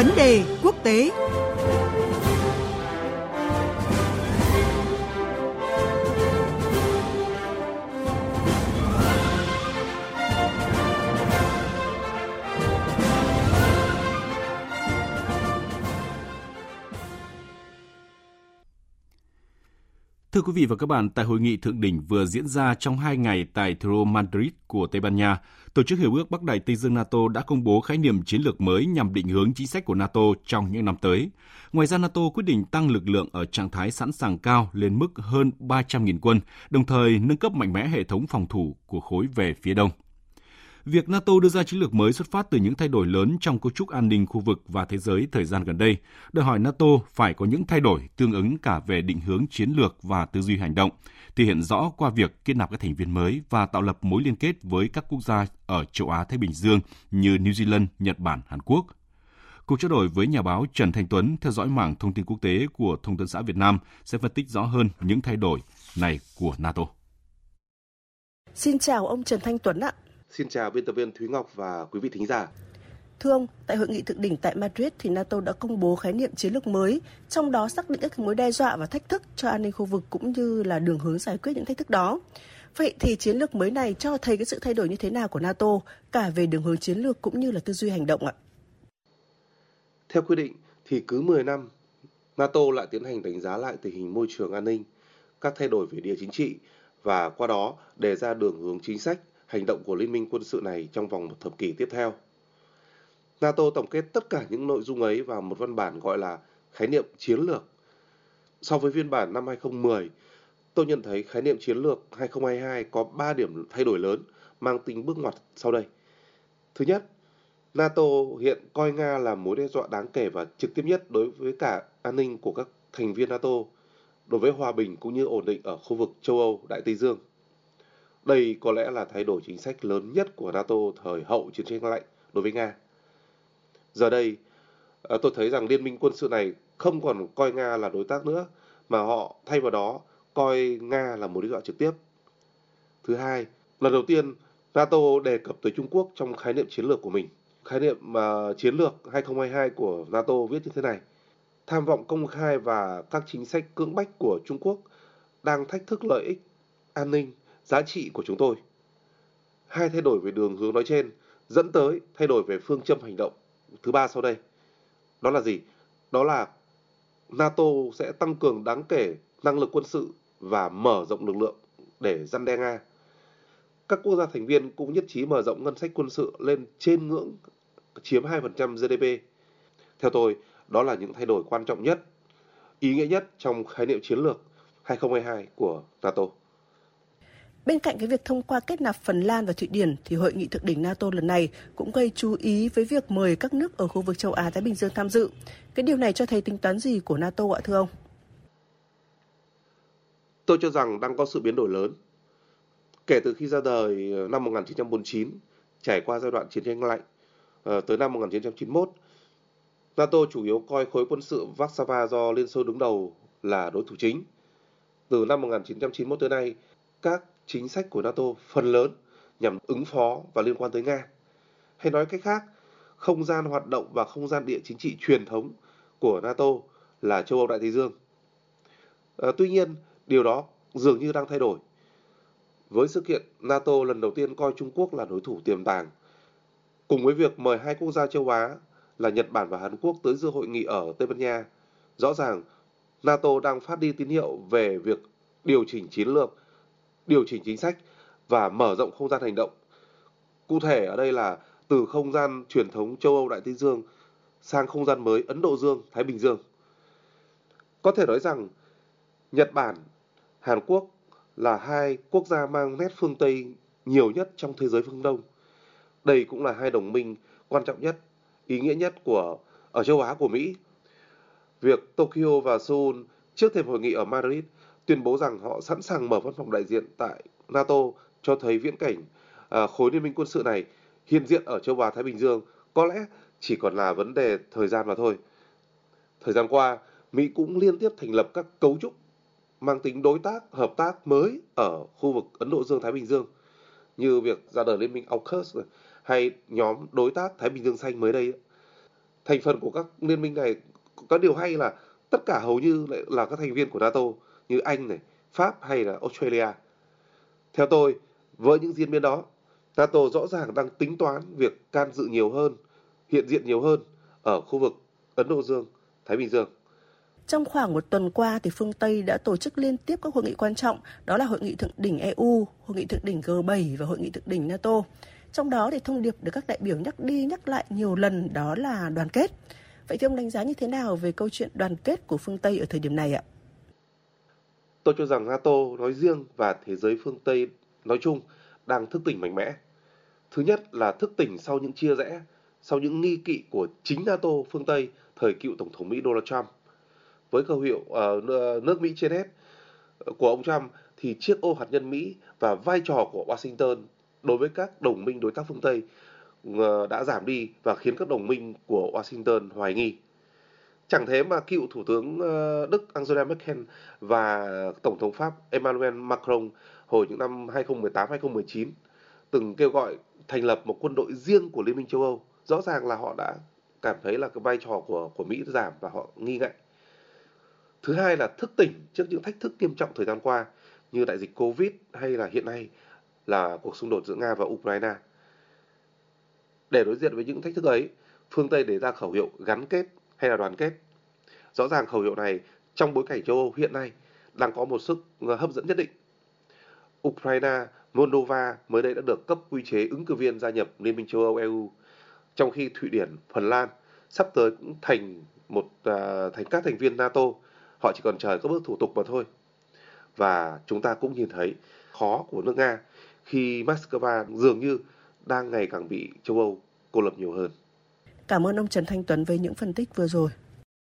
Vấn đề quốc tế. Thưa quý vị và các bạn, tại hội nghị thượng đỉnh vừa diễn ra trong hai ngày tại thủ đô Madrid của Tây Ban Nha, Tổ chức Hiệp ước Bắc Đại Tây Dương NATO đã công bố khái niệm chiến lược mới nhằm định hướng chính sách của NATO trong những năm tới. Ngoài ra, NATO quyết định tăng lực lượng ở trạng thái sẵn sàng cao lên mức hơn 300.000 quân, đồng thời nâng cấp mạnh mẽ hệ thống phòng thủ của khối về phía đông. Việc NATO đưa ra chiến lược mới xuất phát từ những thay đổi lớn trong cấu trúc an ninh khu vực và thế giới thời gian gần đây, đòi hỏi NATO phải có những thay đổi tương ứng cả về định hướng chiến lược và tư duy hành động, thể hiện rõ qua việc kết nạp các thành viên mới và tạo lập mối liên kết với các quốc gia ở châu Á Thái Bình Dương như New Zealand, Nhật Bản, Hàn Quốc. Cuộc trao đổi với nhà báo Trần Thanh Tuấn theo dõi mảng thông tin quốc tế của Thông tấn xã Việt Nam sẽ phân tích rõ hơn những thay đổi này của NATO. Xin chào ông Trần Thanh Tuấn ạ. Xin chào biên tập viên Thúy Ngọc và quý vị thính giả. Thưa ông, tại hội nghị thượng đỉnh tại Madrid thì NATO đã công bố khái niệm chiến lược mới, trong đó xác định các mối đe dọa và thách thức cho an ninh khu vực cũng như là đường hướng giải quyết những thách thức đó. Vậy thì chiến lược mới này cho thấy cái sự thay đổi như thế nào của NATO cả về đường hướng chiến lược cũng như là tư duy hành động ạ? Theo quy định thì cứ 10 năm NATO lại tiến hành đánh giá lại tình hình môi trường an ninh, các thay đổi về địa chính trị và qua đó đề ra đường hướng chính sách hành động của liên minh quân sự này trong vòng một thập kỷ tiếp theo. NATO tổng kết tất cả những nội dung ấy vào một văn bản gọi là khái niệm chiến lược. So với phiên bản năm 2010, tôi nhận thấy khái niệm chiến lược 2022 có 3 điểm thay đổi lớn mang tính bước ngoặt sau đây. Thứ nhất, NATO hiện coi Nga là mối đe dọa đáng kể và trực tiếp nhất đối với cả an ninh của các thành viên NATO, đối với hòa bình cũng như ổn định ở khu vực châu Âu, Đại Tây Dương. Đây có lẽ là thay đổi chính sách lớn nhất của NATO thời hậu chiến tranh lạnh đối với Nga. Giờ đây, ờ, tôi thấy rằng liên minh quân sự này không còn coi Nga là đối tác nữa, mà họ thay vào đó coi Nga là một đe dọa trực tiếp. Thứ hai, lần đầu tiên NATO đề cập tới Trung Quốc trong khái niệm chiến lược của mình. Khái niệm uh, chiến lược 2022 của NATO viết như thế này. Tham vọng công khai và các chính sách cưỡng bách của Trung Quốc đang thách thức lợi ích, an ninh giá trị của chúng tôi. Hai thay đổi về đường hướng nói trên dẫn tới thay đổi về phương châm hành động thứ ba sau đây. Đó là gì? Đó là NATO sẽ tăng cường đáng kể năng lực quân sự và mở rộng lực lượng để răn đe Nga. Các quốc gia thành viên cũng nhất trí mở rộng ngân sách quân sự lên trên ngưỡng chiếm 2% GDP. Theo tôi, đó là những thay đổi quan trọng nhất, ý nghĩa nhất trong khái niệm chiến lược 2022 của NATO. Bên cạnh cái việc thông qua kết nạp Phần Lan và Thụy Điển thì hội nghị thượng đỉnh NATO lần này cũng gây chú ý với việc mời các nước ở khu vực châu Á Thái Bình Dương tham dự. Cái điều này cho thấy tính toán gì của NATO ạ thưa ông? Tôi cho rằng đang có sự biến đổi lớn. Kể từ khi ra đời ờ, năm 1949, trải qua giai đoạn chiến tranh lạnh ờ, tới năm 1991, NATO chủ yếu coi khối quân sự Warsaw do Liên Xô đứng đầu là đối thủ chính. Từ năm 1991 tới nay, các chính sách của NATO phần lớn nhằm ứng phó và liên quan tới Nga. Hay nói cách khác, không gian hoạt động và không gian địa chính trị truyền thống của NATO là châu Âu Đại Tây Dương. À, tuy nhiên, điều đó dường như đang thay đổi. Với sự kiện NATO lần đầu tiên coi Trung Quốc là đối thủ tiềm tàng, cùng với việc mời hai quốc gia châu Á là Nhật Bản và Hàn Quốc tới dự hội nghị ở Tây Ban Nha, rõ ràng NATO đang phát đi tín hiệu về việc điều chỉnh chiến lược điều chỉnh chính sách và mở rộng không gian hành động. Cụ thể ở đây là từ không gian truyền thống châu Âu Đại Tây Dương sang không gian mới Ấn Độ Dương, Thái Bình Dương. Có thể nói rằng Nhật Bản, Hàn Quốc là hai quốc gia mang nét phương Tây nhiều nhất trong thế giới phương Đông. Đây cũng là hai đồng minh quan trọng nhất, ý nghĩa nhất của ở châu Á của Mỹ. Việc Tokyo và Seoul trước thềm hội nghị ở Madrid tuyên bố rằng họ sẵn sàng mở văn phòng đại diện tại NATO cho thấy viễn cảnh à, khối liên minh quân sự này hiện diện ở châu Á Thái Bình Dương có lẽ chỉ còn là vấn đề thời gian mà thôi. Thời gian qua, Mỹ cũng liên tiếp thành lập các cấu trúc mang tính đối tác, hợp tác mới ở khu vực Ấn Độ Dương Thái Bình Dương như việc ra đời liên minh AUKUS hay nhóm đối tác Thái Bình Dương xanh mới đây. thành phần của các liên minh này có điều hay là tất cả hầu như lại là các thành viên của NATO như Anh này, Pháp hay là Australia. Theo tôi, với những diễn biến đó, NATO rõ ràng đang tính toán việc can dự nhiều hơn, hiện diện nhiều hơn ở khu vực Ấn Độ Dương, Thái Bình Dương. Trong khoảng một tuần qua, thì phương Tây đã tổ chức liên tiếp các hội nghị quan trọng, đó là hội nghị thượng đỉnh EU, hội nghị thượng đỉnh G7 và hội nghị thượng đỉnh NATO. Trong đó thì thông điệp được các đại biểu nhắc đi nhắc lại nhiều lần đó là đoàn kết. Vậy thì ông đánh giá như thế nào về câu chuyện đoàn kết của phương Tây ở thời điểm này ạ? Tôi cho rằng NATO nói riêng và thế giới phương Tây nói chung đang thức tỉnh mạnh mẽ. Thứ nhất là thức tỉnh sau những chia rẽ, sau những nghi kỵ của chính NATO phương Tây thời cựu Tổng thống Mỹ Donald Trump. Với khẩu hiệu uh, nước Mỹ trên hết của ông Trump thì chiếc ô hạt nhân Mỹ và vai trò của Washington đối với các đồng minh đối tác phương Tây đã giảm đi và khiến các đồng minh của Washington hoài nghi. Chẳng thế mà cựu Thủ tướng ờ, Đức Angela Merkel và Tổng thống Pháp Emmanuel Macron hồi những năm 2018-2019 từng kêu gọi thành lập một quân đội riêng của Liên minh châu Âu. Rõ ràng là họ đã cảm thấy là cái vai trò của của Mỹ giảm và họ nghi ngại. Thứ hai là thức tỉnh trước những thách thức nghiêm trọng thời gian qua như đại dịch Covid hay là hiện nay là cuộc xung đột giữa Nga và Ukraine. Để đối diện với những thách thức ấy, phương Tây đề ra khẩu hiệu gắn kết hay là đoàn kết. Rõ ràng khẩu hiệu này trong bối cảnh châu Âu hiện nay đang có một sức ờ, hấp dẫn nhất định. Ukraine, Moldova mới đây đã được cấp quy chế ứng cử viên gia nhập Liên minh châu Âu EU, trong khi Thụy Điển, Phần Lan sắp tới cũng thành một uh, thành các thành viên NATO. Họ chỉ còn chờ các bước thủ tục mà thôi. Và chúng ta cũng nhìn thấy khó của nước Nga khi Moscow dường như đang ngày càng bị châu Âu cô lập nhiều hơn. Cảm ơn ông Trần Thanh Tuấn với những phân tích vừa rồi.